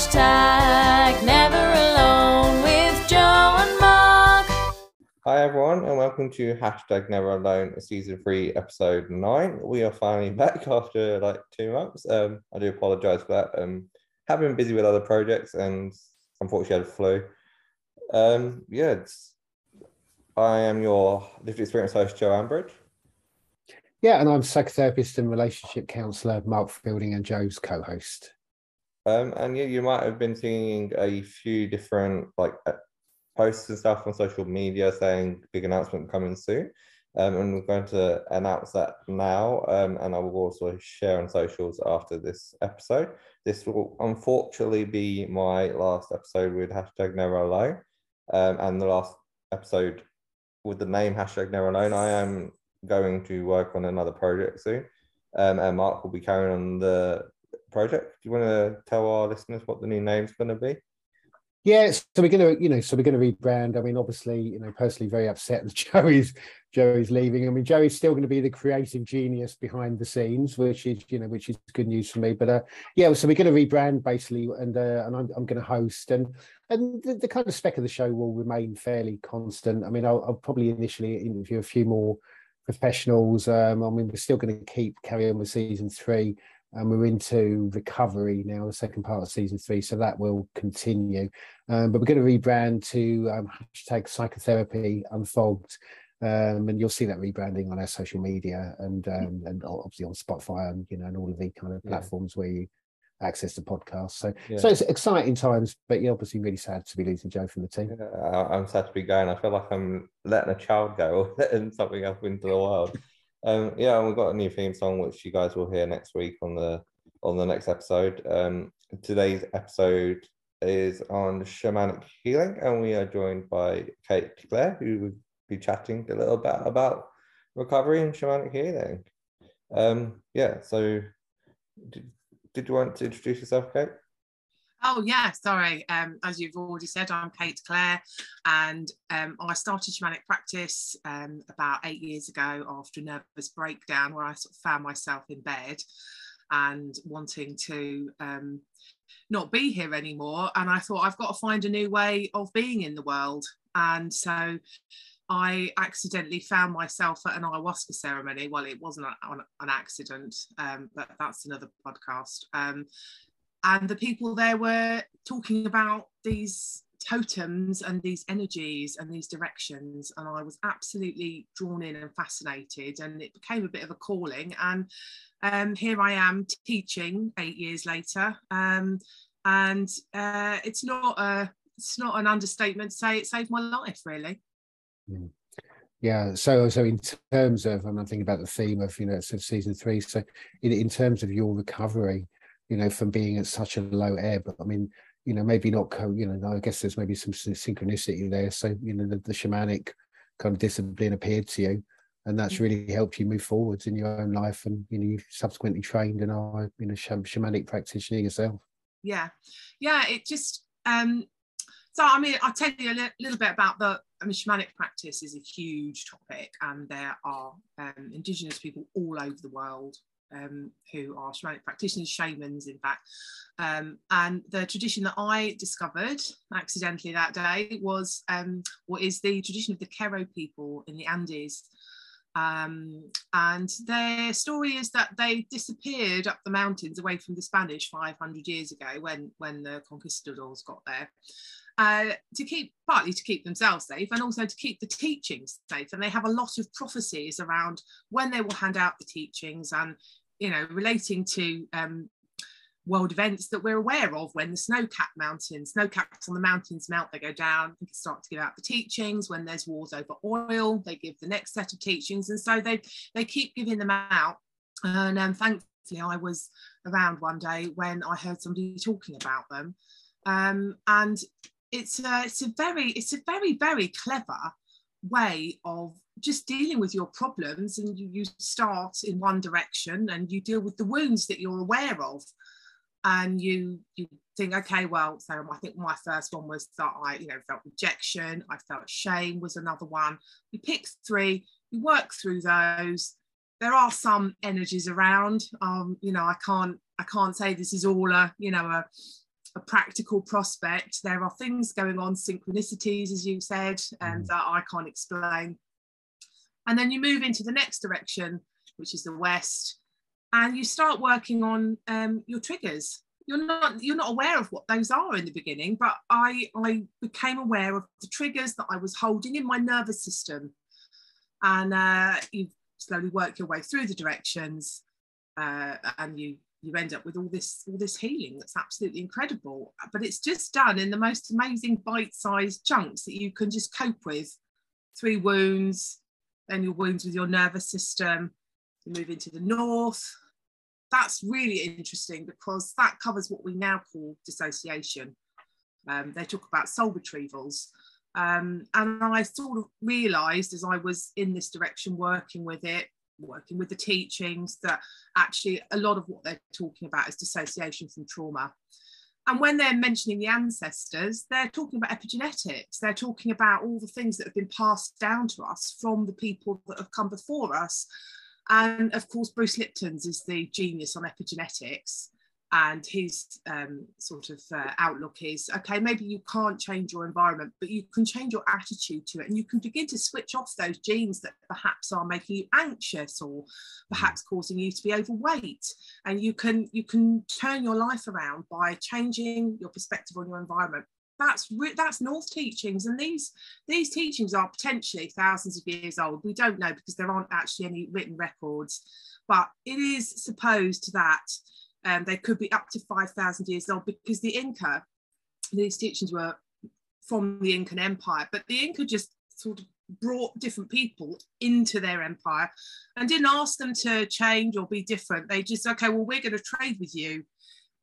Hashtag never alone with Joe and Mark. Hi everyone, and welcome to hashtag Never Alone, season three, episode nine. We are finally back after like two months. Um, I do apologise for that. Um, have been busy with other projects, and unfortunately had a flu. Um, yeah, it's, I am your lived experience host, Joe Ambridge. Yeah, and I'm psychotherapist and relationship counsellor Mark Fielding and Joe's co-host. Um, and yeah, you might have been seeing a few different like uh, posts and stuff on social media saying big announcement coming soon. Um, and we're going to announce that now. Um, and I will also share on socials after this episode. This will unfortunately be my last episode with hashtag Never Alone. Um, and the last episode with the name hashtag Never Alone. I am going to work on another project soon. Um, and Mark will be carrying on the project. Do you want to tell our listeners what the new name's going to be? Yeah, so we're going to, you know, so we're going to rebrand. I mean, obviously, you know, personally very upset that Joey's Joey's leaving. I mean, Joey's still going to be the creative genius behind the scenes, which is, you know, which is good news for me. But uh, yeah, so we're going to rebrand basically, and uh, and I'm, I'm going to host, and and the, the, kind of spec of the show will remain fairly constant. I mean, I'll, I'll probably initially interview a few more professionals. Um, I mean, we're still going to keep carry on with season three and we're into recovery now, the second part of season three, so that will continue. Um, but we're going to rebrand to um, hashtag psychotherapy unfold, um, and you'll see that rebranding on our social media and um, and obviously on Spotify and you know and all of the kind of platforms yeah. where you access the podcast. So yeah. so it's exciting times, but you're obviously really sad to be losing Joe from the team. Yeah, I'm sad to be going. I feel like I'm letting a child go or letting something up into the world. Um, yeah, we've got a new theme song which you guys will hear next week on the on the next episode. Um, today's episode is on shamanic healing, and we are joined by Cate Clare, who will be chatting a little bit about recovery and shamanic healing. Um, yeah, so did, did you want to introduce yourself, Cate? Oh yeah, sorry. Um, as you've already said, I'm Cate Clare, and um, I started shamanic practice um, about eight years ago after a nervous breakdown, where I sort of found myself in bed and wanting to um, not be here anymore. And I thought I've got to find a new way of being in the world, and so I accidentally found myself at an ayahuasca ceremony. Well, it wasn't an, an accident, um, but that's another podcast. Um, and the people there were talking about these totems and these energies and these directions and i was absolutely drawn in and fascinated and it became a bit of a calling and um, here i am teaching eight years later um, and uh, it's not a it's not an understatement to say it saved my life really hmm. yeah so so in terms of and i'm thinking about the theme of you know so season three so in, in terms of your recovery you know, from being at such a low ebb. I mean, you know, maybe not, co- you know, I guess there's maybe some synchronicity there. So, you know, the, the shamanic kind of discipline appeared to you and that's mm. really helped you move forwards in your own life. And, you know, you've subsequently trained and are, you know, shamanic practitioner yourself. Yeah. Yeah. It just, um, so, I mean, I'll tell you a li- little bit about the, I mean, shamanic practice is a huge topic, and there are um, Indigenous people all over the world um, who are shamanic practitioners, shamans, in fact. Um, and the tradition that I discovered accidentally that day was um, what is the tradition of the Q'ero people in the Andes. Um, and their story is that they disappeared up the mountains away from the Spanish 500 years ago when, when the conquistadors got there. Uh, to keep partly to keep themselves safe and also to keep the teachings safe and they have a lot of prophecies around when they will hand out the teachings and you know, relating to um, world events that we're aware of when the snow-capped mountains, snow caps on the mountains melt, they go down, they start to give out the teachings. When there's wars over oil, they give the next set of teachings. And so they, they keep giving them out. And um, thankfully, I was around one day when I heard somebody talking about them. Um, and it's a, it's a very, it's a very, very clever way of just dealing with your problems and you, you start in one direction and you deal with the wounds that you're aware of. And you you think okay well so i think my first one was that i you know felt rejection i felt shame was another one. You pick three you work through those. There are some energies around. Um you know i can't i can't say this is all a you know a a practical prospect. There are things going on, synchronicities, as you said, and that I can't explain. And then you move into the next direction, which is the west, and you start working on um, your triggers. You're not you're not aware of what those are in the beginning, but I I became aware of the triggers that I was holding in my nervous system, and uh, you slowly work your way through the directions, uh, and you you end up with all this all this healing that's absolutely incredible. But it's just done in the most amazing bite-sized chunks that you can just cope with. Three wounds then your wounds with your nervous system you move into the north. That's really interesting because that covers what we now call dissociation. Um, they talk about soul retrievals. Um, and i sort of realized as i was in this direction working with it working with the teachings that actually a lot of what they're talking about is dissociation from trauma. And when they're mentioning the ancestors, they're talking about epigenetics. They're talking about all the things that have been passed down to us from the people that have come before us. And of course, Bruce Lipton's is the genius on epigenetics and his um, sort of uh, outlook is okay maybe you can't change your environment but you can change your attitude to it and you can begin to switch off those genes that perhaps are making you anxious or perhaps causing you to be overweight. And you can you can turn your life around by changing your perspective on your environment. That's that's north teachings and these these teachings are potentially thousands of years old. We don't know because there aren't actually any written records but it is supposed that um, they could be up to 5,000 years old because the Inca, these teachings were from the Incan Empire, but the Inca just sort of brought different people into their empire and didn't ask them to change or be different. They just, okay, well, we're going to trade with you.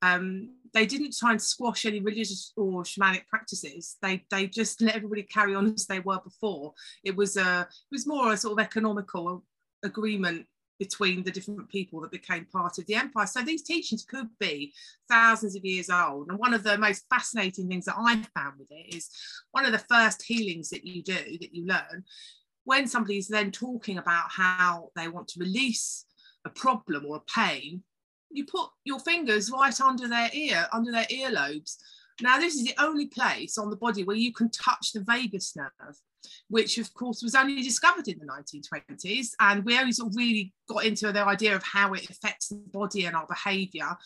Um, they didn't try and squash any religious or shamanic practices. They they just let everybody carry on as they were before. It was a it was more a sort of economical agreement between the different people that became part of the empire. So these teachings could be thousands of years old. And one of the most fascinating things that I found with it is one of the first healings that you do, that you learn, when somebody's then talking about how they want to release a problem or a pain, you put your fingers right under their ear, under their earlobes. Now, this is the only place on the body where you can touch the vagus nerve which of course was only discovered in the 1920s. And we only sort of really got into the idea of how it affects the body and our behavior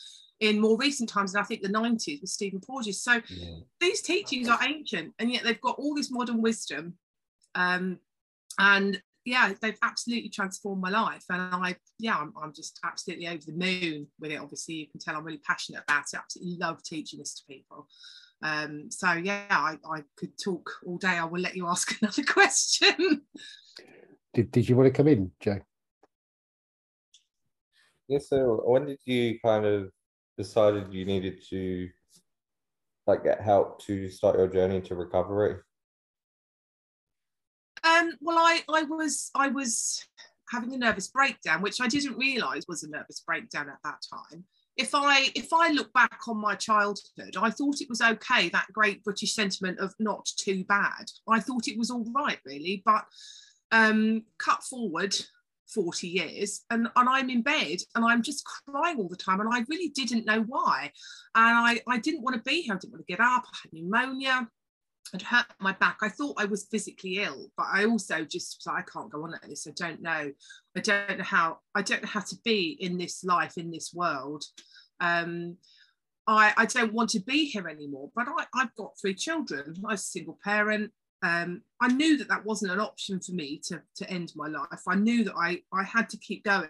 in more recent times, and I think the 90s with Stephen Porges. So yeah. these teachings are ancient, and yet they've got all this modern wisdom. Um, and yeah, they've absolutely transformed my life. And I, yeah, I'm, I'm just absolutely over the moon with it. Obviously, you can tell I'm really passionate about it. I absolutely love teaching this to people. Um, so yeah, I, I could talk all day. I will let you ask another question. did, did you want to come in, Joe? Yeah, so when did you kind of decided you needed to like get help to start your journey to recovery? Um, well, I, I was I was having a nervous breakdown, which I didn't realise was a nervous breakdown at that time if I if I look back on my childhood, I thought it was okay, that great British sentiment of not too bad. I thought it was all right, really. But um, cut forward 40 years and, and I'm in bed and I'm just crying all the time and I really didn't know why. And I, I didn't want to be here, I didn't want to get up, I had pneumonia. I'd hurt my back. I thought I was physically ill, but I also just I can't go on like this. I don't know. I don't know how. I don't know how to be in this life in this world. Um, I, I don't want to be here anymore. But I, I've got three children. I'm a single parent. Um, I knew that that wasn't an option for me to, to end my life. I knew that I, I had to keep going.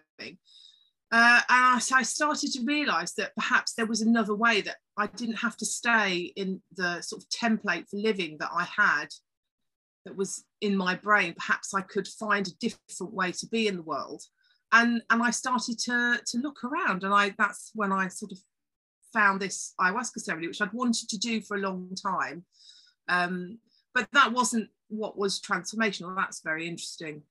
Uh, and I, so I started to realize that perhaps there was another way that I didn't have to stay in the sort of template for living that I had that was in my brain. Perhaps I could find a different way to be in the world. And, and I started to, to look around, and I that's when I sort of found this ayahuasca ceremony, which I'd wanted to do for a long time. Um, but that wasn't what was transformational. That's very interesting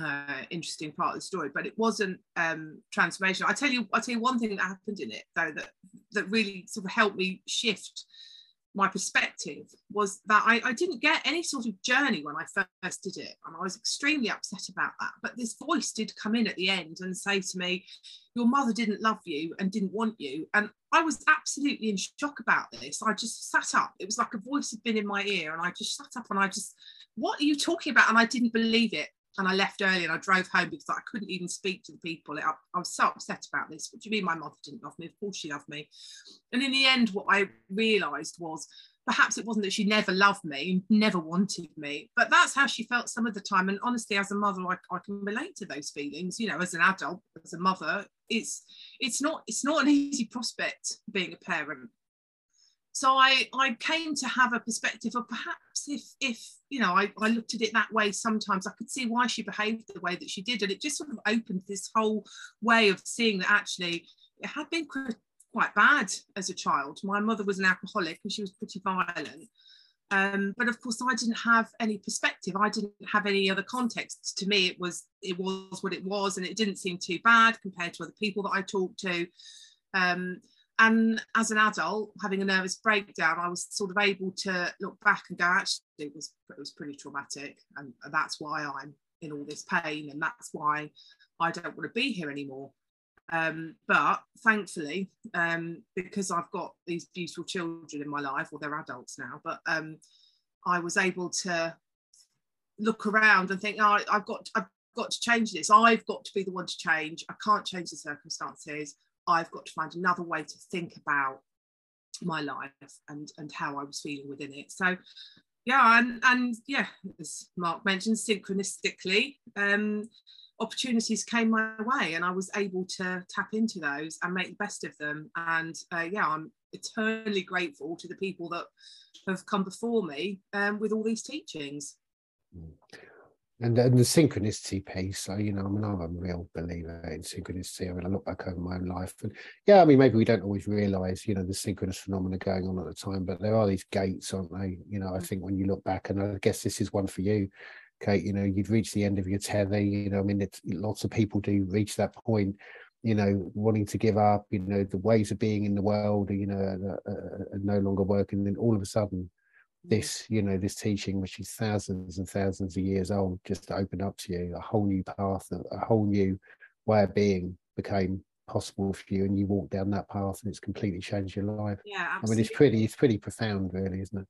uh, interesting part of the story, but it wasn't um, transformational. I tell you, I tell you one thing that happened in it though that that really sort of helped me shift my perspective was that I, I didn't get any sort of journey when I first did it. And I was extremely upset about that. But this voice did come in at the end and say to me, Your mother didn't love you and didn't want you. And I was absolutely in shock about this. I just sat up. It was like a voice had been in my ear. And I just sat up and I just, What are you talking about? And I didn't believe it. And I left early and I drove home because I couldn't even speak to the people. I, I was so upset about this. What do you mean my mother didn't love me? Of course she loved me. And in the end, what I realised was perhaps it wasn't that she never loved me, never wanted me, but that's how she felt some of the time. And honestly, as a mother, I, I can relate to those feelings. You know, as an adult, as a mother, it's it's not it's not an easy prospect being a parent so I, I came to have a perspective of perhaps if if you know I, I looked at it that way sometimes I could see why she behaved the way that she did and it just sort of opened this whole way of seeing that actually it had been quite bad as a child. My mother was an alcoholic and she was pretty violent. Um, but of course I didn't have any perspective I didn't have any other context. To me it was it was what it was and it didn't seem too bad compared to other people that I talked to. Um, and as an adult having a nervous breakdown i was sort of able to look back and go actually it was it was pretty traumatic and that's why i'm in all this pain and that's why i don't want to be here anymore. Um, but thankfully um, because i've got these beautiful children in my life or well, they're adults now but um, i was able to look around and think oh, i've got i've got to change this. I've got to be the one to change. I can't change the circumstances I've got to find another way to think about my life and and how I was feeling within it. So yeah, and and yeah, as Mark mentioned, synchronistically, um, opportunities came my way, and I was able to tap into those and make the best of them. And uh, yeah, I'm eternally grateful to the people that have come before me um, with all these teachings. And, and the synchronicity piece. So, you know, I mean, I'm a real believer in synchronicity. I mean, I look back over my own life, and yeah, I mean, maybe we don't always realize, you know, the synchronous phenomena going on at the time, but there are these gates, aren't they? You know, I mm. think when you look back, and I guess this is one for you, Cate. You know, you'd reach the end of your tether. You know, I mean, it's, lots of people do reach that point. You know, wanting to give up. You know, the ways of being in the world. You know, are, are, are no longer working. And then all of a sudden, this you know this teaching which is thousands and thousands of years old just opened up to you a whole new path a whole new way of being became possible for you and you walk down that path and it's completely changed your life. Yeah absolutely. i mean it's pretty it's pretty profound really isn't it?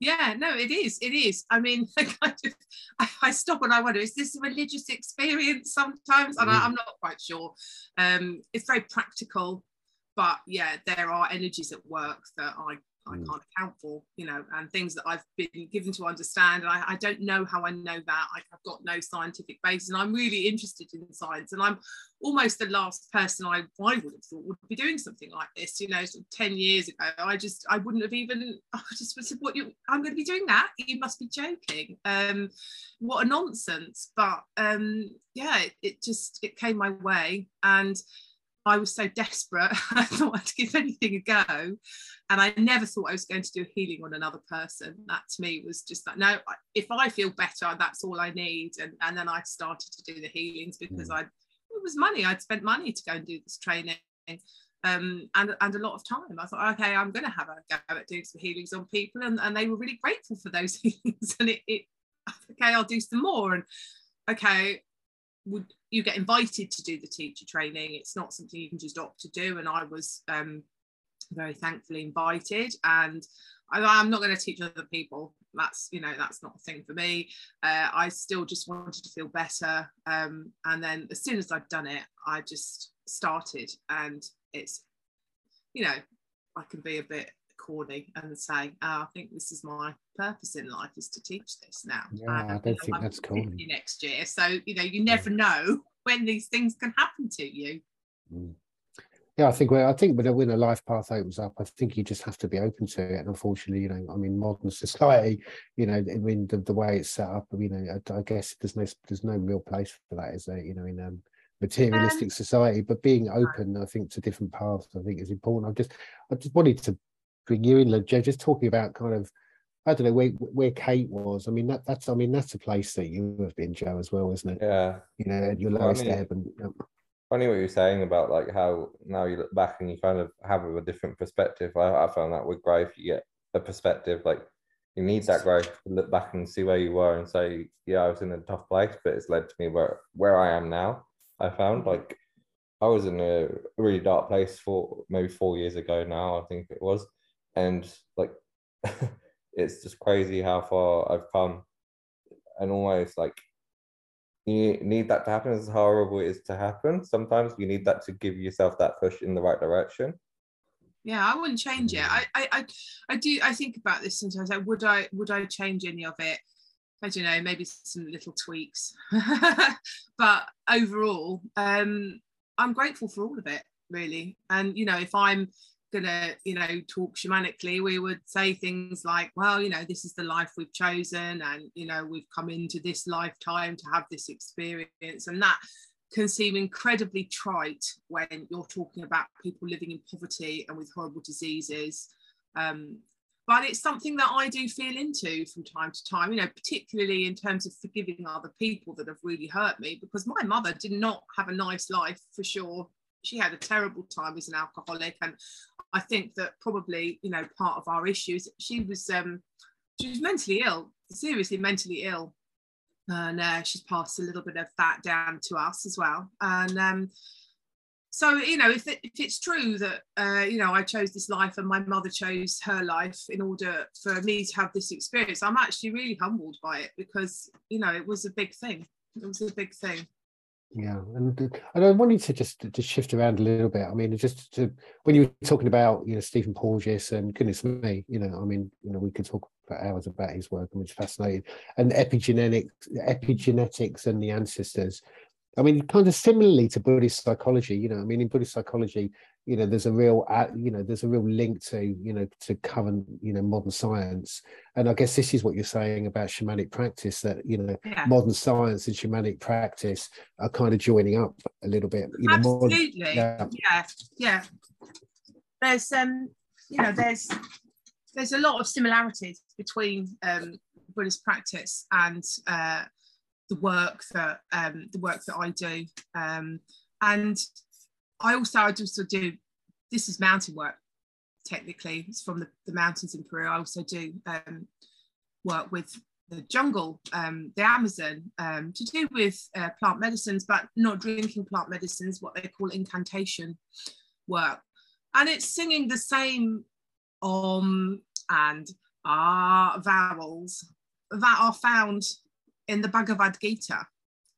Yeah no it is it is. I mean I, just, I, I stop and i wonder is this a religious experience sometimes? And mm. I, i'm not quite sure. Um it's very practical but yeah there are energies at work that i I mm. can't account for, you know, and things that I've been given to understand. And I, I, don't know how I know that. I've got no scientific base, and I'm really interested in science. And I'm almost the last person I, I would have thought would be doing something like this. You know, sort of 10 years ago, I just I wouldn't have even I just said, what you I'm going to be doing that. You must be joking. Um, what a nonsense. But um, yeah, it, it just it came my way. And I was so desperate, I thought I'd give anything a go. And I never thought I was going to do healing on another person. That to me was just like, no, if I feel better, that's all I need. And, and then I started to do the healings because mm. I, it was money. I'd spent money to go and do this training. Um, and, and a lot of time. I thought, okay, I'm going to have a go at doing some healings on people. And, and they were really grateful for those healings. And it, it okay, I'll do some more. And okay, would you get invited to do the teacher training. It's not something you can just opt to do. And i was um, very thankfully invited. And I, am not going to teach other people. That's you know that's not a thing for me. Uh, i still just wanted to feel better. Um, and then as soon as i'd done it i just started. And it's you know i can be a bit corny and say, oh, I think this is my purpose in life is to teach this now. Yeah, I don't think know, that's cool. Next year, so you know, you never know when these things can happen to you. Mm. Yeah, I think well, I think when, when a life path opens up, I think you just have to be open to it. And unfortunately, you know, I mean, modern society, you know, I mean, the, the way it's set up, you know, I, I, guess there's no there's no real place for that, is there? You know, in um, materialistic um, society. But being open, I think, to different paths, I think is important. I just I just wanted to bring you in, Joe, just talking about kind of, I don't know where where Cate was. I mean, that that's I mean that's a place that you have been, Joe, as well, isn't it? Yeah. You know, your lowest well, I mean, ebb. And, Funny what you're saying about like how now you look back and you kind of have a different perspective. I, I found that with Grave, you get a perspective. Like you need that growth to look back and see where you were and say, yeah, I was in a tough place, but it's led to me where where I am now. I found mm-hmm. like I was in a really dark place for maybe four years ago now, I think it was. And like it's just crazy how far I've come. And almost like you need that to happen as horrible it is to happen. Sometimes you need that to give yourself that push in the right direction. Yeah, I wouldn't change it. I, I, I, I do. I think about this sometimes. Like, would I, would I change any of it? I don't know. Maybe some little tweaks, but overall, um, I'm grateful for all of it, really. And you know, if I'm gonna, you know, talk shamanically, we would say things like, well, you know, this is the life we've chosen, and you know, we've come into this lifetime to have this experience, and that can seem incredibly trite when you're talking about people living in poverty and with horrible diseases. Um, but it's something that I do feel into from time to time, you know, particularly in terms of forgiving other people that have really hurt me, because my mother did not have a nice life for sure. She had a terrible time as an alcoholic, and I think that probably, you know, part of our issues, she was um, she was mentally ill, seriously mentally ill, and uh, she's passed a little bit of that down to us as well. And um, so you know if, it, if it's true that uh, you know i chose this life and my mother chose her life in order for me to have this experience i'm actually really humbled by it because you know it was a big thing. It was a big thing yeah and and i wanted to just to shift around a little bit. I mean just to when you were talking about you know stephen porges and goodness me you know i mean you know we could talk for hours about his work and it's fascinating. And epigenetics epigenetics and the ancestors. I mean, kind of similarly to Buddhist psychology, you know, I mean, in Buddhist psychology, you know, there's a real, you know, there's a real link to, you know, to current, you know, modern science. And I guess this is what you're saying about shamanic practice that, you know, yeah. modern science and shamanic practice are kind of joining up a little bit. You know, Absolutely. Modern, yeah. yeah. Yeah. There's, um, you know, there's, there's a lot of similarities between um, Buddhist practice and uh, the work that um, the work that I do. Um, and I also I also do this is mountain work technically. It's from the, the mountains in Peru. I also do um, work with the jungle, um, the Amazon, um, to do with uh, plant medicines, but not drinking plant medicines, what they call incantation work. And it's singing the same om and ah vowels that are found in the Bhagavad Gita.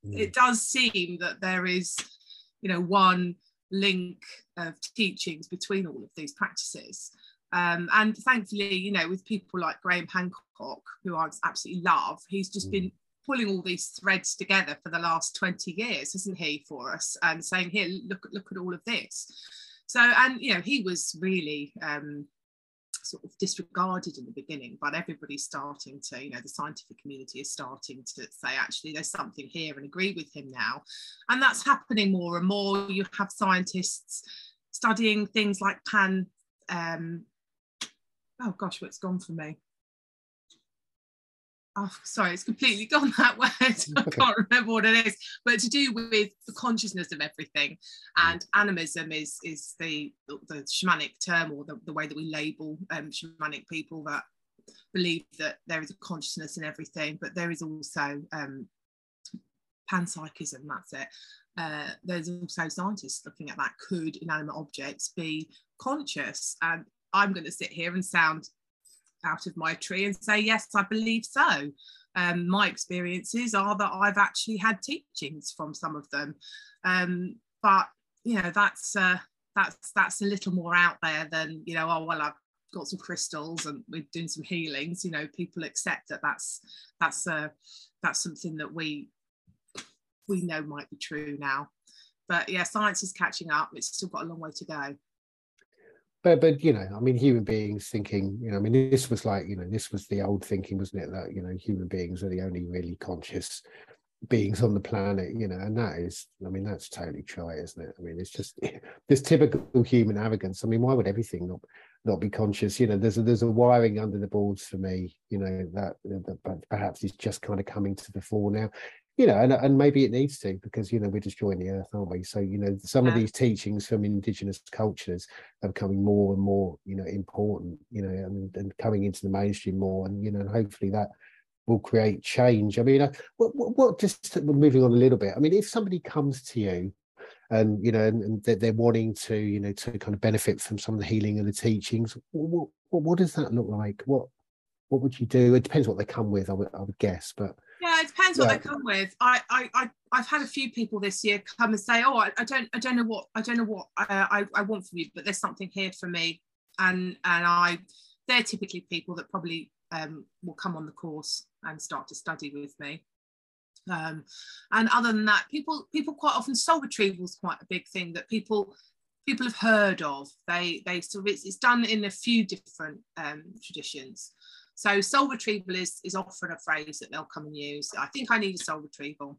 Mm. It does seem that there is, you know, one link of teachings between all of these practices. Um, and thankfully, you know, with people like Graham Hancock, who I absolutely love, he's just mm. been pulling all these threads together for the last 20 years, isn't he, for us, and saying, here, look, look at all of this. So, and, you know, he was really um, sort of disregarded in the beginning, but everybody's starting to, you know, the scientific community is starting to say, actually, there's something here and agree with him now. And that's happening more and more. You have scientists studying things like pan, um, oh gosh, what's gone for me? Oh, sorry, it's completely gone that word. I can't remember what it is, but to do with the consciousness of everything. And animism is is the the shamanic term or the, the way that we label um, shamanic people that believe that there is a consciousness in everything, but there is also um, panpsychism. That's it. Uh, there's also scientists looking at that. Could inanimate objects be conscious? And I'm going to sit here and sound out of my tree and say, yes, I believe so. Um, my experiences are that I've actually had teachings from some of them. Um, but, you know, that's, uh, that's, that's a little more out there than, you know, oh, well, I've got some crystals and we're doing some healings, you know, people accept that that's, that's, uh, that's something that we, we know might be true now. But yeah, science is catching up. It's still got a long way to go but but you know i mean human beings thinking you know i mean this was like you know this was the old thinking wasn't it? That you know human beings are the only really conscious beings on the planet you know and that is i mean that's totally trite isn't it? I mean it's just this typical human arrogance. I mean why would everything not not be conscious? You know there's a there's a wiring under the boards for me you know that, that perhaps is just kind of coming to the fore now you know, and, and maybe it needs to because you know we're destroying the earth, aren't we? So you know, some of these teachings from indigenous cultures are becoming more and more, you know, important. You know, and, and coming into the mainstream more, and you know, and hopefully that will create change. I mean, uh, what, what, what just moving on a little bit. I mean, if somebody comes to you and you know, and, and they're, they're wanting to, you know, to kind of benefit from some of the healing and the teachings, what, what, what does that look like? What what would you do? It depends what they come with, I would, I would guess, but Yeah, it depends what Yeah. they come with. I, I, I, I've had a few people this year come and say, "Oh, I, I don't, I don't know what, I don't know what I, I, I want from you, but there's something here for me." And and I, they're typically people that probably um, will come on the course and start to study with me. Um, and other than that, people, people quite often soul retrieval is quite a big thing that people, people have heard of. They, they sort of it's, it's done in a few different um, traditions. So soul retrieval is, is often a phrase that they'll come and use. I think I need a soul retrieval.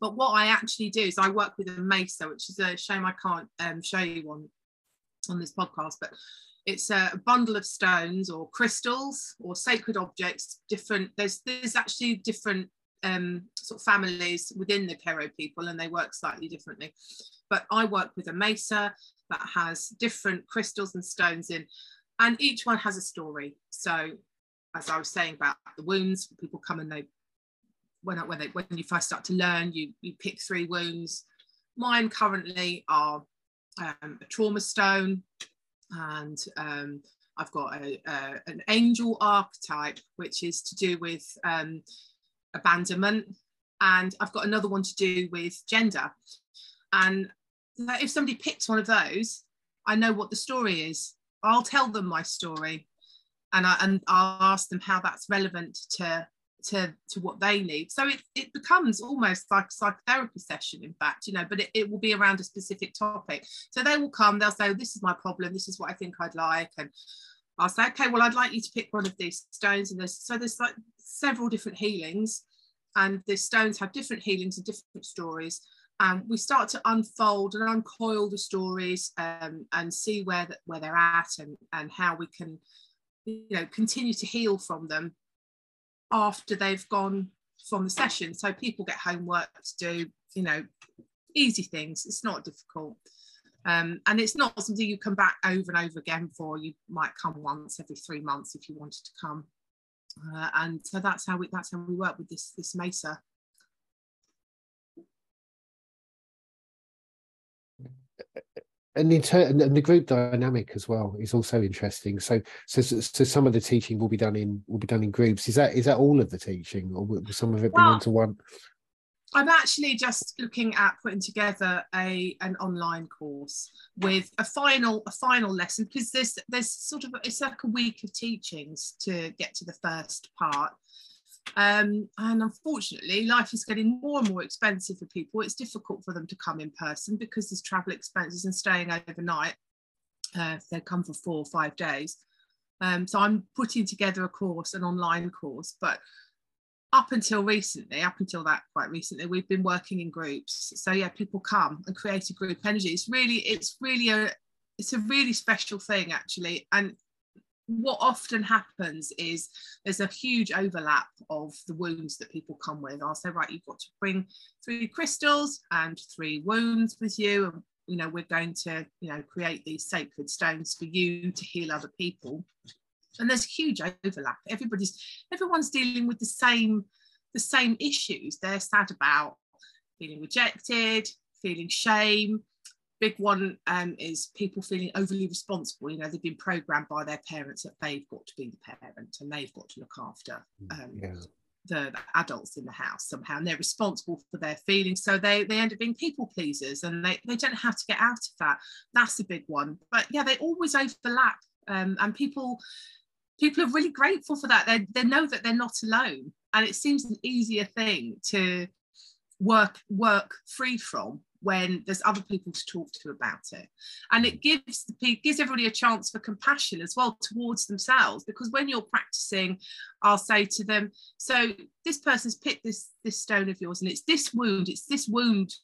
But what I actually do is I work with a mesa, which is a shame I can't um, show you on, on this podcast, but it's a bundle of stones or crystals or sacred objects, different, there's, there's actually different um, sort of families within the Q'ero people and they work slightly differently. But I work with a mesa that has different crystals and stones in, and each one has a story. So as I was saying about the wounds, people come and they when when they when you first start to learn, you you pick three wounds. Mine currently are um, a trauma stone, and um, I've got a, a, an angel archetype, which is to do with um, abandonment, and I've got another one to do with gender. And if somebody picks one of those, I know what the story is. I'll tell them my story and I and I'll ask them how that's relevant to to to what they need. So it, it becomes almost like a psychotherapy session, in fact, you know, but it, it will be around a specific topic. So they will come, they'll say, This is my problem, this is what I think I'd like. And I'll say, Okay, well, I'd like you to pick one of these stones. And there's so there's like several different healings, and the stones have different healings and different stories. And we start to unfold and uncoil the stories um, and see where the, where they're at and, and how we can you know continue to heal from them after they've gone from the session. So people get homework to do you know easy things. It's not difficult. Um, and it's not something you come back over and over again for. You might come once every three months if you wanted to come. Uh, and so that's how we that's how we work with this this mesa and and the group dynamic as well is also interesting. So, so, so so some of the teaching will be done in will be done in groups. Is that is that all of the teaching, or will some of it be one to one? I'm actually just looking at putting together a an online course with a final a final lesson because there's there's sort of it's like a week of teachings to get to the first part. Um, and unfortunately, life is getting more and more expensive for people. It's difficult for them to come in person because there's travel expenses and staying overnight. Uh, if they come for four or five days. Um, so I'm putting together a course, an online course, but up until recently, up until that quite recently, we've been working in groups. So yeah, people come and create a group energy. It's really, it's really a, it's a really special thing actually. And what often happens is there's a huge overlap of the wounds that people come with. I'll say, right, you've got to bring three crystals and three wounds with you. And you know, we're going to, you know, create these sacred stones for you to heal other people and there's a huge overlap everybody's everyone's dealing with the same the same issues they're sad about feeling rejected feeling shame big one um, is people feeling overly responsible. You know they've been programmed by their parents that they've got to be the parent and they've got to look after um, Yeah. the, the adults in the house somehow and they're responsible for their feelings. So they, they end up being people pleasers and they, they don't know how to get out of that. That's a big one. But yeah they always overlap um, and people people are really grateful for that. They, they know that they're not alone and it seems an easier thing to work work free from when there's other people to talk to about it. And it gives the gives everybody a chance for compassion as well towards themselves because when you're practicing i'll say to them so this person's picked this this stone of yours and it's this wound it's this wound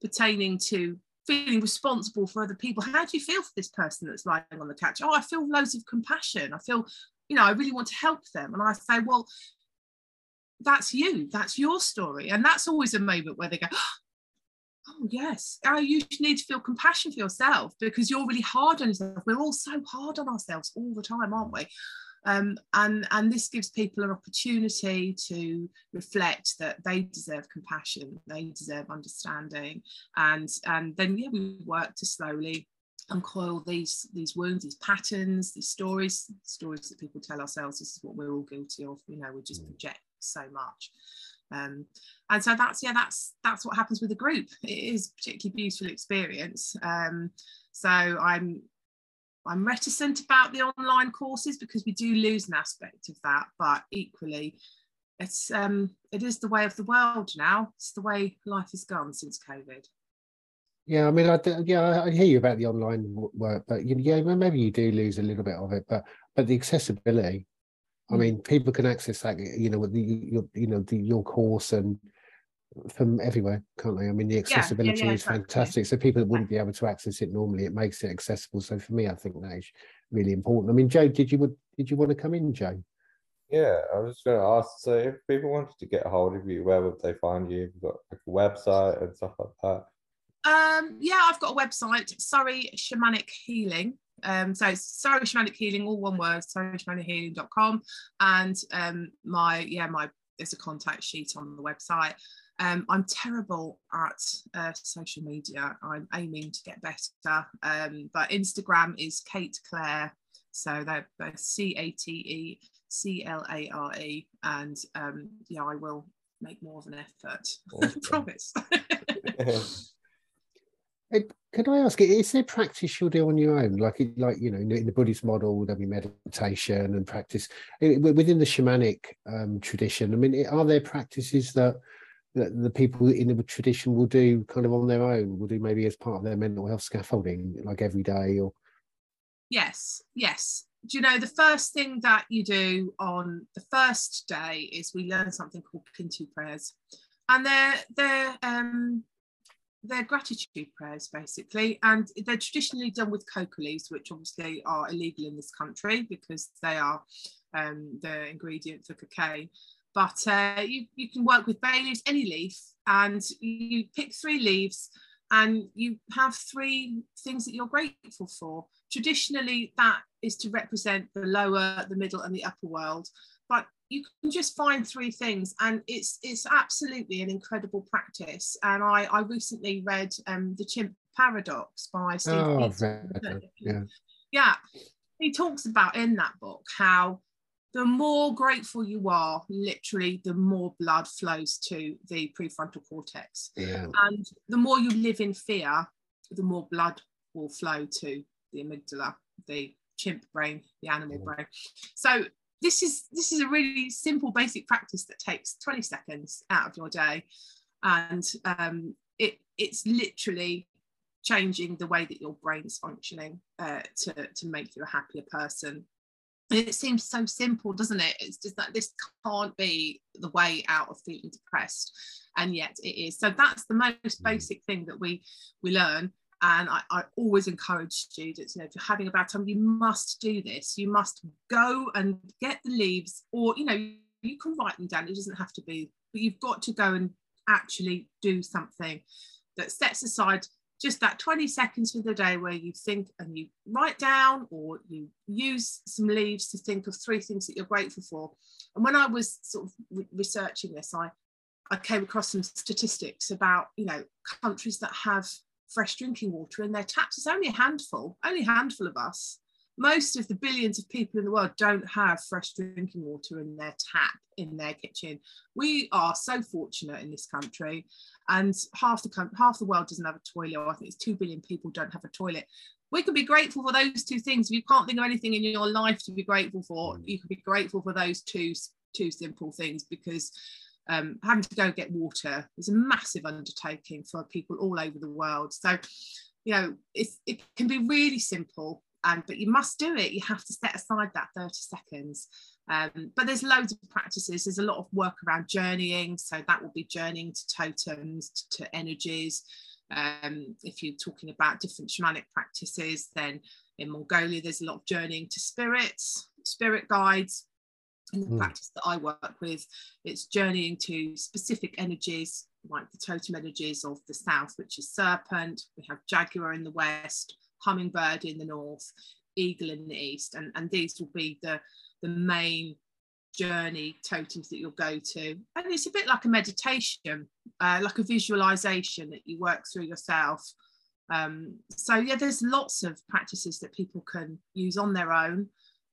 pertaining to feeling responsible for other people. How do you feel for this person that's lying on the couch? Oh i feel loads of compassion. I feel you know i really want to help them. And i say well that's you. That's your story. And that's always a moment where they go oh yes. Oh, you need to feel compassion for yourself because you're really hard on yourself. We're all so hard on ourselves all the time aren't we? Um, and and this gives people an opportunity to reflect that they deserve compassion they deserve understanding and and then yeah we work to slowly uncoil these these wounds these patterns these stories stories that people tell ourselves this is what we're all guilty of. You know we just mm. project so much um, and so that's yeah that's that's what happens with a group. It is particularly beautiful experience. Um, so i'm i'm reticent about the online courses because we do lose an aspect of that but equally it's um it is the way of the world now. It's the way life has gone since covid. Yeah, I mean, I yeah, I hear you about the online work, but yeah, maybe you do lose a little bit of it, but but the accessibility. I mean, people can access that, you know, with the your, you know, the, your course and from everywhere, can't they? I mean, the accessibility yeah, yeah, yeah, is fantastic. So people that wouldn't be able to access it normally, it makes it accessible. So for me, I think that is really important. I mean, Joe, did you did you want to come in, Joe? Yeah, I was going to ask. So, if people wanted to get a hold of you, where would they find you? You've got like a website and stuff like that. Um, yeah, I've got a website, Surrey Shamanic Healing. Um, so it's Surrey Shamanic Healing, all one word, surreyshamanichealing.com. And um, my, yeah, my there's a contact sheet on the website. Um, I'm terrible at uh, social media. I'm aiming to get better. Um, but Instagram is Cate Clare. So they're, they're C A T E C L A R E. And um, yeah, I will make more of an effort. Awesome. Promise. Can I ask, is there practice you'll do on your own? Like, like you know, in the Buddhist model, there'll be meditation and practice within the shamanic um, tradition. I mean, are there practices that that the people in the tradition will do kind of on their own? Will do maybe as part of their mental health scaffolding, like every day, or? Yes, yes. Do you know the first thing that you do on the first day is we learn something called K'intu prayers, and they're they're um, they're gratitude prayers basically, and they're traditionally done with coca leaves, which obviously are illegal in this country because they are um, the ingredient for cocaine. But uh, you, you can work with bay leaves, any leaf, and you pick three leaves and you have three things that you're grateful for. Traditionally, that is to represent the lower, the middle, and the upper world. But you can just find three things and it's it's absolutely an incredible practice. And i i recently read um the chimp paradox by steve oh, yeah. Yeah. He talks about in that book how the more grateful you are literally the more blood flows to the prefrontal cortex. Yeah. and the more you live in fear the more blood will flow to the amygdala the chimp brain the animal yeah. brain. So this is this is a really simple basic practice that takes 20 seconds out of your day. And um, it it's literally changing the way that your brain's functioning uh, to, to make you a happier person. And it seems so simple doesn't it? It's just that this can't be the way out of feeling depressed. And yet it is. So that's the most mm. basic thing that we we learn and I, I, always encourage students, you know, if you're having a bad time, you must do this. You must go and get the leaves, or you know, you can write them down. It doesn't have to be, but you've got to go and actually do something that sets aside just that 20 seconds for the day where you think and you write down or you use some leaves to think of three things that you're grateful for. And when I was sort of re- researching this, I I came across some statistics about you know countries that have fresh drinking water in their taps. It's only a handful, only a handful of us. Most of the billions of people in the world don't have fresh drinking water in their tap in their kitchen. We are so fortunate in this country, and half the half the world doesn't have a toilet. I think it's two billion people don't have a toilet. We can be grateful for those two things. If you can't think of anything in your life to be grateful for, mm. you can be grateful for those two two simple things because um, having to go get water is a massive undertaking for people all over the world. So, you know, it can be really simple, and but you must do it. You have to set aside that 30 seconds. Um, but there's loads of practices. There's a lot of work around journeying. So that will be journeying to totems, to, to energies. Um, if you're talking about different shamanic practices, then in Mongolia, there's a lot of journeying to spirits, spirit guides, in the Mm. practice that I work with, it's journeying to specific energies, like the totem energies of the south, which is serpent. We have jaguar in the west, hummingbird in the north, eagle in the east, and, and these will be the, the main journey totems that you'll go to. And it's a bit like a meditation, uh, like a visualization that you work through yourself. Um, so yeah, there's lots of practices that people can use on their own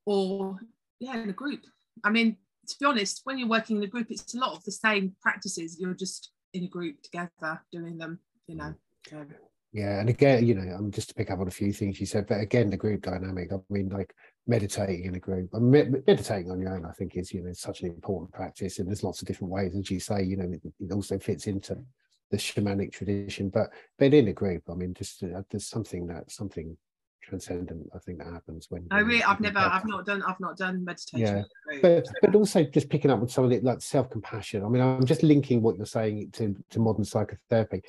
or yeah, in a group. I mean, to be honest, when you're working in a group, it's a lot of the same practices. You're just in a group together doing them, you know. So, Yeah, and again, you know, I'm just to pick up on a few things you said, but again, the group dynamic. I mean, like meditating in a group, I mean, meditating on your own, I think is you know such an important practice, and there's lots of different ways, as you say. You know, it, it also fits into the shamanic tradition, but but in a group, I mean, just uh, there's something that something transcendent, I think that happens when. I really, I've never, I've not done, I've not done meditation. Yeah, but but also just picking up on some of it like self-compassion i mean i'm just linking what you're saying to to modern psychotherapy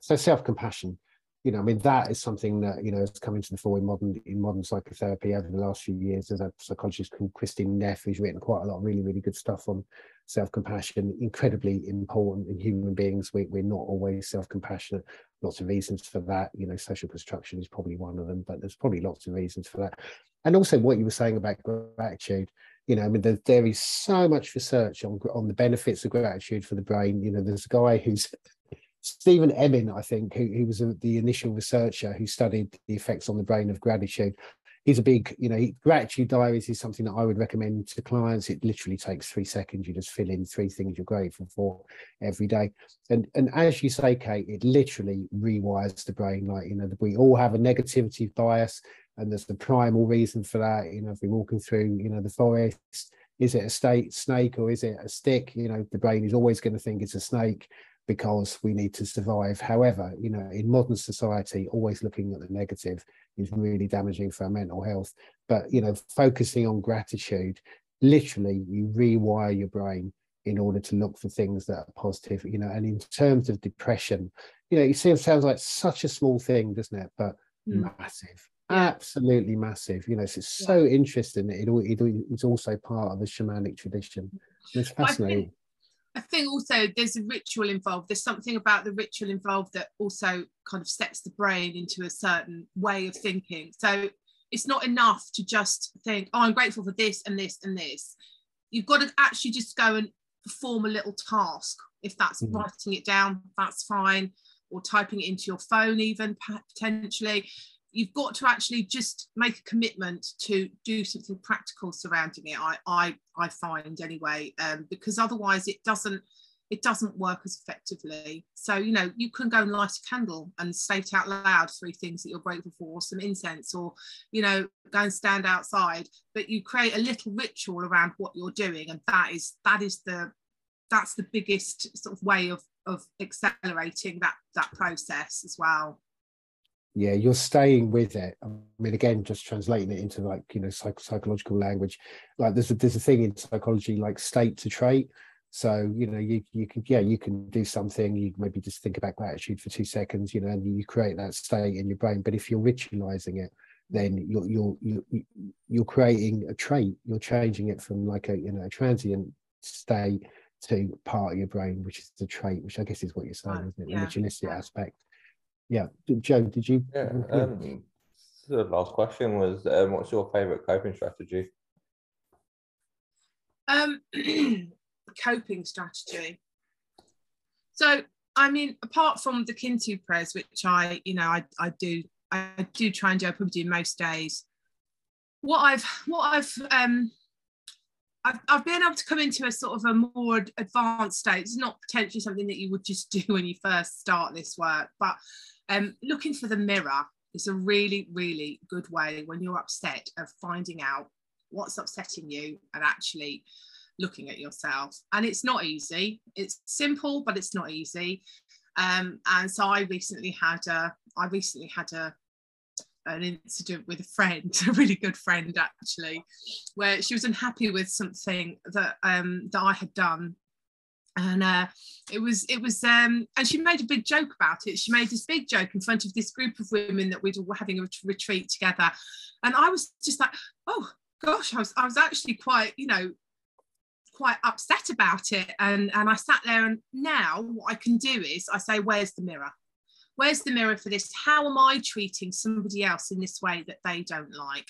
so self-compassion you know i mean that is something that you know has come into the fore in modern in modern psychotherapy over the last few years. There's a psychologist called Kristin Neff who's written quite a lot of really really good stuff on self-compassion incredibly important in human beings. We, we're not always self-compassionate. Lots of reasons for that. You know social construction is probably one of them but there's probably lots of reasons for that. And also what you were saying about gratitude you know, I mean, there, there is so much research on on the benefits of gratitude for the brain. You know, there's a guy who's Stephen Emin, I think, who, who was a, the initial researcher who studied the effects on the brain of gratitude. He's a big, you know, gratitude diaries is something that I would recommend to clients. It literally takes three seconds. You just fill in three things you're grateful for every day. And and as you say, Cate, it literally rewires the brain. Like, you know, we all have a negativity bias and there's the primal reason for that you know if we're walking through you know the forest is it a state snake or is it a stick you know the brain is always going to think it's a snake because we need to survive. However you know in modern society always looking at the negative is really damaging for our mental health. But you know focusing on gratitude literally you rewire your brain in order to look for things that are positive you know and in terms of depression you know it seems sounds like such a small thing doesn't it? But Mm. massive absolutely massive. You know so it's so interesting it, it it's also part of the shamanic tradition. It's fascinating I think also there's a ritual involved. There's something about the ritual involved that also kind of sets the brain into a certain way of thinking. So it's not enough to just think, oh, I'm grateful for this and this and this. You've got to actually just go and perform a little task. If that's Mhm. writing it down, that's fine, or typing it into your phone, even potentially. You've got to actually just make a commitment to do something practical surrounding it. I I, I find anyway, um, because otherwise it doesn't it doesn't work as effectively. So, you know, you can go and light a candle and state out loud three things that you're grateful for, some incense, or, you know, go and stand outside, but you create a little ritual around what you're doing. And that is that is the that's the biggest sort of way of of accelerating that that process as well. Yeah you're staying with it. I mean again just translating it into like you know psych- psychological language. Like there's a there's a thing in psychology like state to trait. So you know you you can yeah you can do something. You maybe just think about gratitude for two seconds you know and you create that state in your brain. But if you're ritualizing it then you're you're you're, you're creating a trait. You're changing it from like a you know a transient state to part of your brain which is the trait which i guess is what you're saying isn't it? Yeah, the ritualistic yeah. aspect yeah joe did you Yeah. Um, so the last question was, um, what's your favorite coping strategy? Um, coping strategy. So, I mean, apart from the K'intu prayers, which I, you know, I, I do, I do try and do. I probably do most days. What I've, what I've, um, I've, I've been able to come into a sort of a more advanced state. It's not potentially something that you would just do when you first start this work, but um, looking for the mirror is a really, really good way when you're upset of finding out what's upsetting you and actually looking at yourself. And it's not easy. It's simple, but it's not easy. Um, and so I recently had a, I recently had a, an incident with a friend, a really good friend actually, where she was unhappy with something that um, that I had done, and uh, it was it was um, and she made a big joke about it. She made this big joke in front of this group of women that we'd were having a ret- retreat together, and I was just like, oh gosh, I was I was actually quite you know quite upset about it. And, and I sat there, and now what I can do is I say, Where's the mirror? Where's the mirror for this? How am I treating somebody else in this way that they don't like?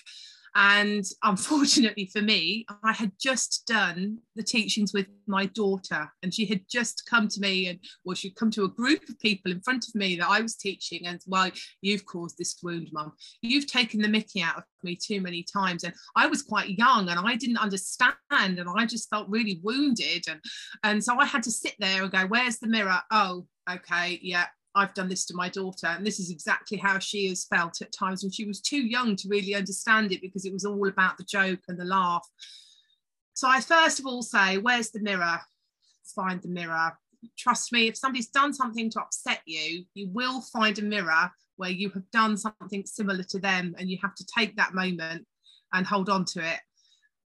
And unfortunately for me, I had just done the teachings with my daughter, and she had just come to me, and well, she'd come to a group of people in front of me that I was teaching, and well, you've caused this wound, mum. You've taken the mickey out of me too many times. And I was quite young and I didn't understand, and I just felt really wounded. And, and so I had to sit there and go, Where's the mirror? Oh, okay, yeah, I've done this to my daughter. And this is exactly how she has felt at times when she was too young to really understand it because it was all about the joke and the laugh. So I first of all say, Where's the mirror? Find the mirror. Trust me, if somebody's done something to upset you, you will find a mirror where you have done something similar to them and you have to take that moment and hold on to it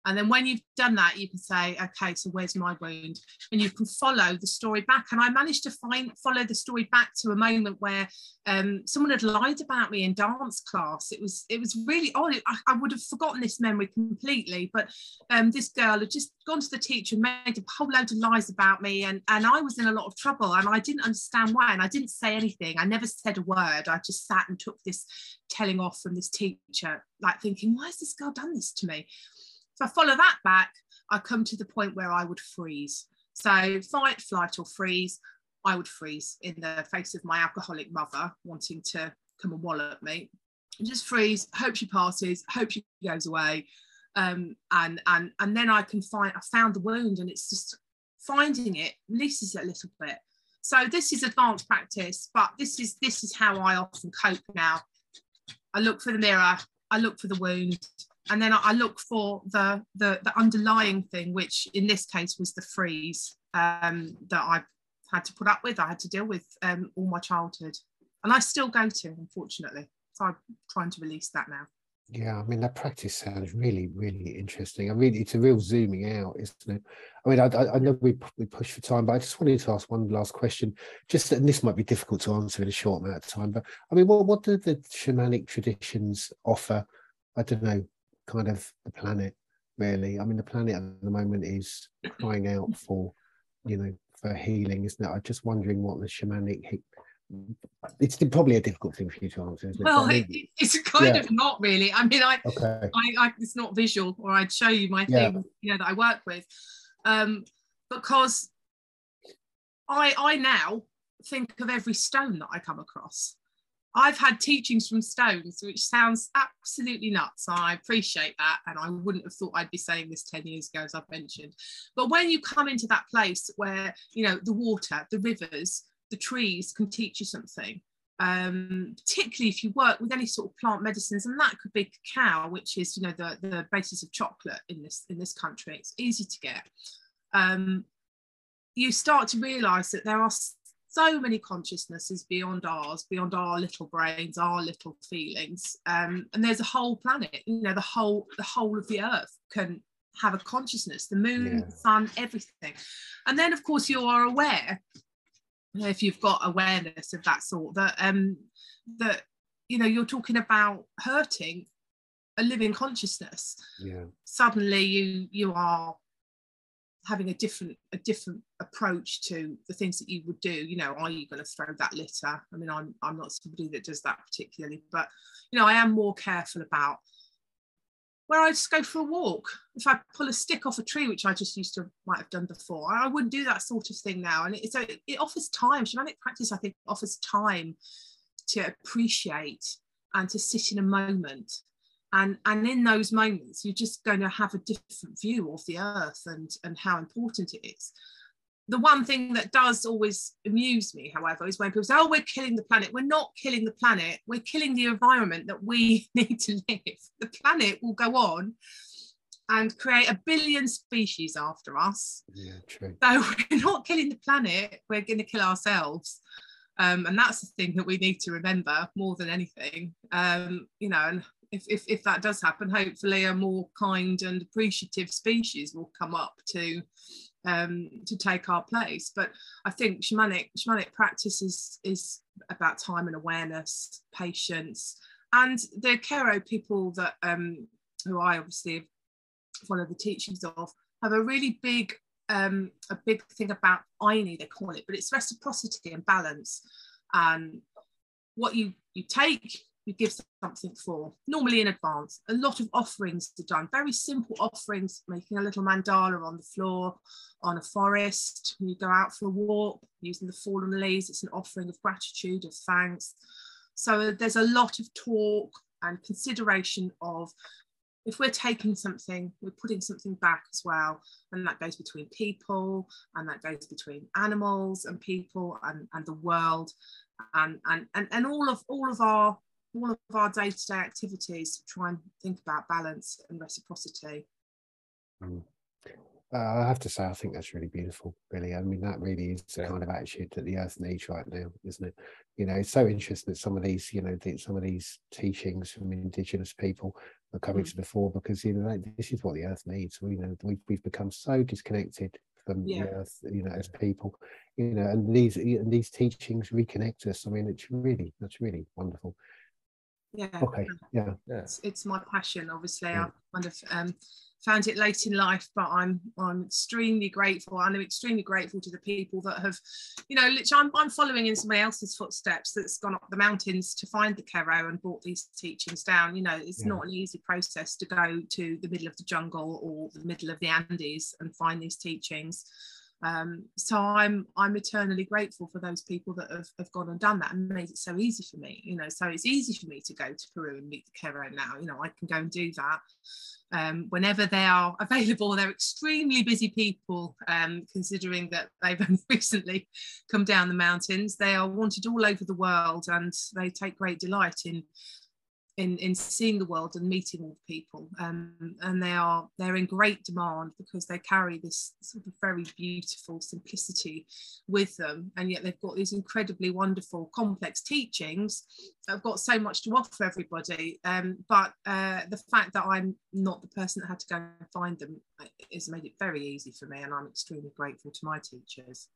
and then when you've done that, you can say, okay, so where's my wound? And you can follow the story back. And I managed to find follow the story back to a moment where um, someone had lied about me in dance class. It was it was really odd. I, I would have forgotten this memory completely. But um, this girl had just gone to the teacher and made a whole load of lies about me. And, and I was in a lot of trouble and I didn't understand why. And I didn't say anything. I never said a word. I just sat and took this telling off from this teacher, like thinking, why has this girl done this to me? If I follow that back, I come to the point where I would freeze. So fight, flight, or freeze. I would freeze in the face of my alcoholic mother wanting to come and wallop me. Just freeze, hope she passes, hope she goes away. Um, and and and then I can find I found the wound and it's just finding it releases it a little bit. So this is advanced practice, but this is this is how I often cope now. I look for the mirror, I look for the wound, and then I look for the, the, the underlying thing, which in this case was the freeze um, that I had to put up with. I had to deal with um, all my childhood, and I still go to, unfortunately. So I'm trying to release that now. Yeah, I mean that practice sounds really, really interesting. I mean, it's a real zooming out, isn't it? I mean, I, I know we we push for time, but I just wanted to ask one last question. Just and this might be difficult to answer in a short amount of time, but I mean, what what do the shamanic traditions offer? I don't know kind of the planet, really. I mean, the planet at the moment is crying out for, you know, for healing, isn't it? I'm just wondering what the shamanic. It's probably a difficult thing for you to answer, isn't it? Well, it, it's kind yeah. of not really. I mean, I, okay. I, I, it's not visual, or I'd show you my yeah. thing, you know, that I work with, um, because I, I now think of every stone that I come across. I've had teachings from stones, which sounds absolutely nuts. I appreciate that. And I wouldn't have thought I'd be saying this 10 years ago, as I've mentioned. But when you come into that place where, you know, the water, the rivers, the trees can teach you something, um, particularly if you work with any sort of plant medicines, and that could be cacao, which is, you know, the, the basis of chocolate in this, in this country. It's easy to get. Um, you start to realize that there are so many consciousnesses beyond ours, beyond our little brains, our little feelings. Um, and there's a whole planet, you know, the whole the whole of the earth can have a consciousness, the moon, yeah. the sun, everything. And then of course you are aware, if you've got awareness of that sort, that um that you know you're talking about hurting a living consciousness. Yeah. Suddenly you you are having a different a different approach to the things that you would do you know are you going to throw that litter i mean i'm i'm not somebody that does that particularly but you know i am more careful about where I just go for a walk. If I pull a stick off a tree, which I just used to might have done before, I wouldn't do that sort of thing now. And it, so it, it offers time. Shamanic practice, I think, offers time to appreciate and to sit in a moment and and in those moments you're just going to have a different view of the earth and and how important it is. The one thing that does always amuse me however is when people say oh we're killing the planet. We're not killing the planet. We're killing the environment that we need to live. The planet will go on and create a billion species after us. Yeah true. So we're not killing the planet. We're going to kill ourselves. Um, and that's the thing that we need to remember more than anything. Um, you know and if, if, if that does happen, hopefully a more kind and appreciative species will come up to um, to take our place. But I think shamanic shamanic practice is, is about time and awareness, patience, and the Q'ero people that um, who I obviously follow the teachings of have a really big um, a big thing about Ayni, they call it, but it's reciprocity and balance. And what you you take, you give something for, normally in advance. A lot of offerings are done, very simple offerings, making a little mandala on the floor, on a forest. You go out for a walk, using the fallen leaves, it's an offering of gratitude, of thanks. So uh, there's a lot of talk and consideration of if we're taking something, we're putting something back as well. And that goes between people and that goes between animals and people and, and the world and, and, and, and all of all of our all of our day-to-day activities try and think about balance and reciprocity. Mm. Uh, I have to say, I think that's really beautiful. Really, I mean, that really is the kind of attitude that the earth needs right now, isn't it? You know, it's so interesting that some of these, you know, the, some of these teachings from Indigenous people are coming mm. to the fore because you know this is what the earth needs. We you know we, we've become so disconnected from yeah. the earth, you know, as people, you know, and these and these teachings reconnect us. I mean, it's really that's really wonderful. Yeah. Okay. Yeah. Yeah. It's, it's my passion. Obviously, yeah. I kind of um, found it late in life, but I'm I'm extremely grateful. And I'm extremely grateful to the people that have, you know, literally I'm, I'm following in somebody else's footsteps that's gone up the mountains to find the Q'ero and brought these teachings down. You know, it's yeah. not an easy process to go to the middle of the jungle or the middle of the Andes and find these teachings. Um, so I'm I'm eternally grateful for those people that have, have gone and done that and made it so easy for me. You know, so it's easy for me to go to Peru and meet the Q'ero now. You know, I can go and do that um, whenever they are available. They're extremely busy people, um, considering that they've recently come down the mountains. They are wanted all over the world, and they take great delight in in, in seeing the world and meeting all the people. Um, and they are they're in great demand because they carry this sort of very beautiful simplicity with them. And yet they've got these incredibly wonderful complex teachings that have got so much to offer everybody. Um, but uh, the fact that I'm not the person that had to go and find them uh, has made it very easy for me and I'm extremely grateful to my teachers.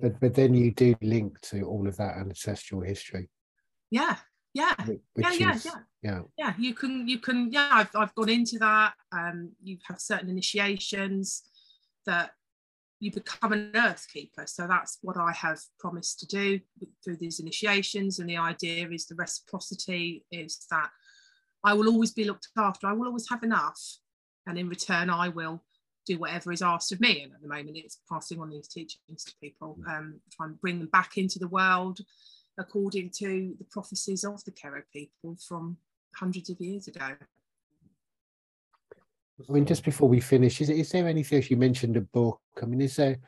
But but then you do link to all of that ancestral history. Yeah yeah. Yeah yeah is, yeah. yeah. Yeah you can you can yeah I've, I've gone into that um you have certain initiations that you become an earth keeper. So that's what i have promised to do through these initiations. And the idea is the reciprocity is that i will always be looked after. I will always have enough. And in return i will do whatever is asked of me. And at the moment it's passing on these teachings to people mm. um, try and bring them back into the world according to the prophecies of the Q'ero people from hundreds of years ago. I mean, just before we finish, is, is there anything else you mentioned a book? I mean, is there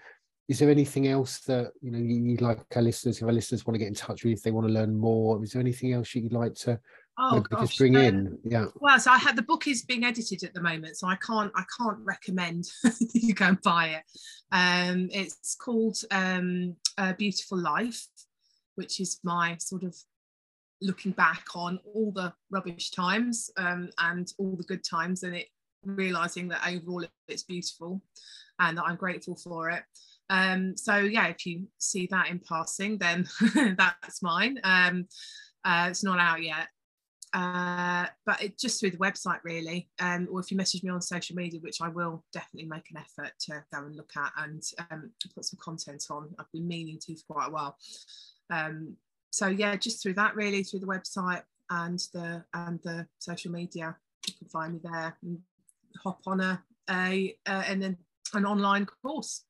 is there anything else that you know you'd like our listeners, if our listeners want to get in touch with you, if they want to learn more, is there anything else you'd like to oh, gosh, just bring um, in? Yeah. Well, so I had the book is being edited at the moment, so I can't I can't recommend you go and buy it. Um, it's called um, A Beautiful Life which is my sort of looking back on all the rubbish times um, and all the good times and it realizing that overall it's beautiful and that I'm grateful for it. Um, so yeah, if you see that in passing, then that's mine. Um, uh, it's not out yet, uh, but it just through the website really. Um, or if you message me on social media, which I will definitely make an effort to go and look at and um, put some content on. I've been meaning to for quite a while. Um, so yeah, just through that really, through the website and the and the social media, you can find me there and hop on a a, a and then an online course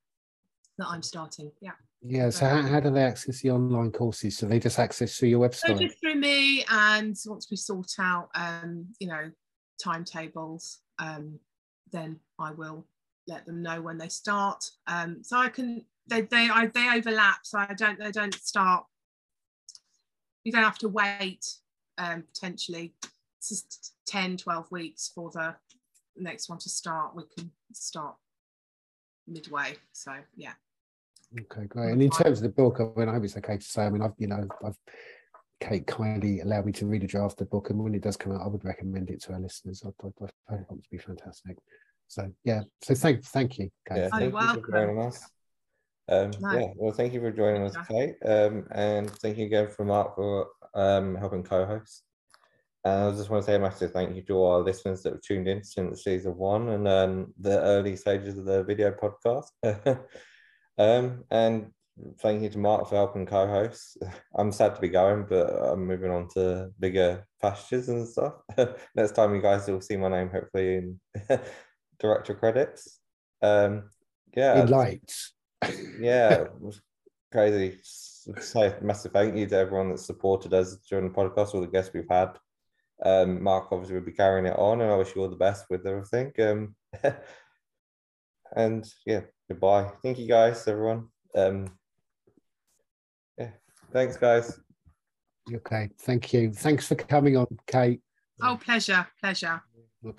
that I'm starting. Yeah. Yeah. So how, how do they access the online courses? So they just access through your website? So just through me, and once we sort out, um, you know, timetables, um, then I will let them know when they start. Um, so I can they they I, they overlap, so I don't they don't start you don't have to wait um, potentially 10, 12 weeks for the next one to start. We can start midway. So yeah. Okay, great. And in terms of the book, I mean, I hope it's okay to say. I mean, I've you know, I've Cate kindly allowed me to read a draft of the book, and when it does come out, I would recommend it to our listeners. I, I, I find it to be fantastic. So yeah, so thank thank you, Cate. Yeah, thank you for joining us. Um, no. Yeah, well, thank you for joining us, Cate. Um, and thank you again for Mark for um, helping co host. And I just want to say a massive thank you to all our listeners that have tuned in since season one and um, the early stages of the video podcast. um, and thank you to Mark for helping co-host. I'm sad to be going, but I'm moving on to bigger pastures and stuff. Next time you guys will see my name hopefully in director credits. Um, yeah, In lights. Yeah, it was crazy. Say a massive thank you to everyone that supported us during the podcast, all the guests we've had. Um, Mark obviously will be carrying it on, and I wish you all the best with everything. Um, and yeah, goodbye. Thank you guys, everyone. Um, yeah, thanks, guys. Okay, thank you. Thanks for coming on, Cate. Oh, pleasure, pleasure.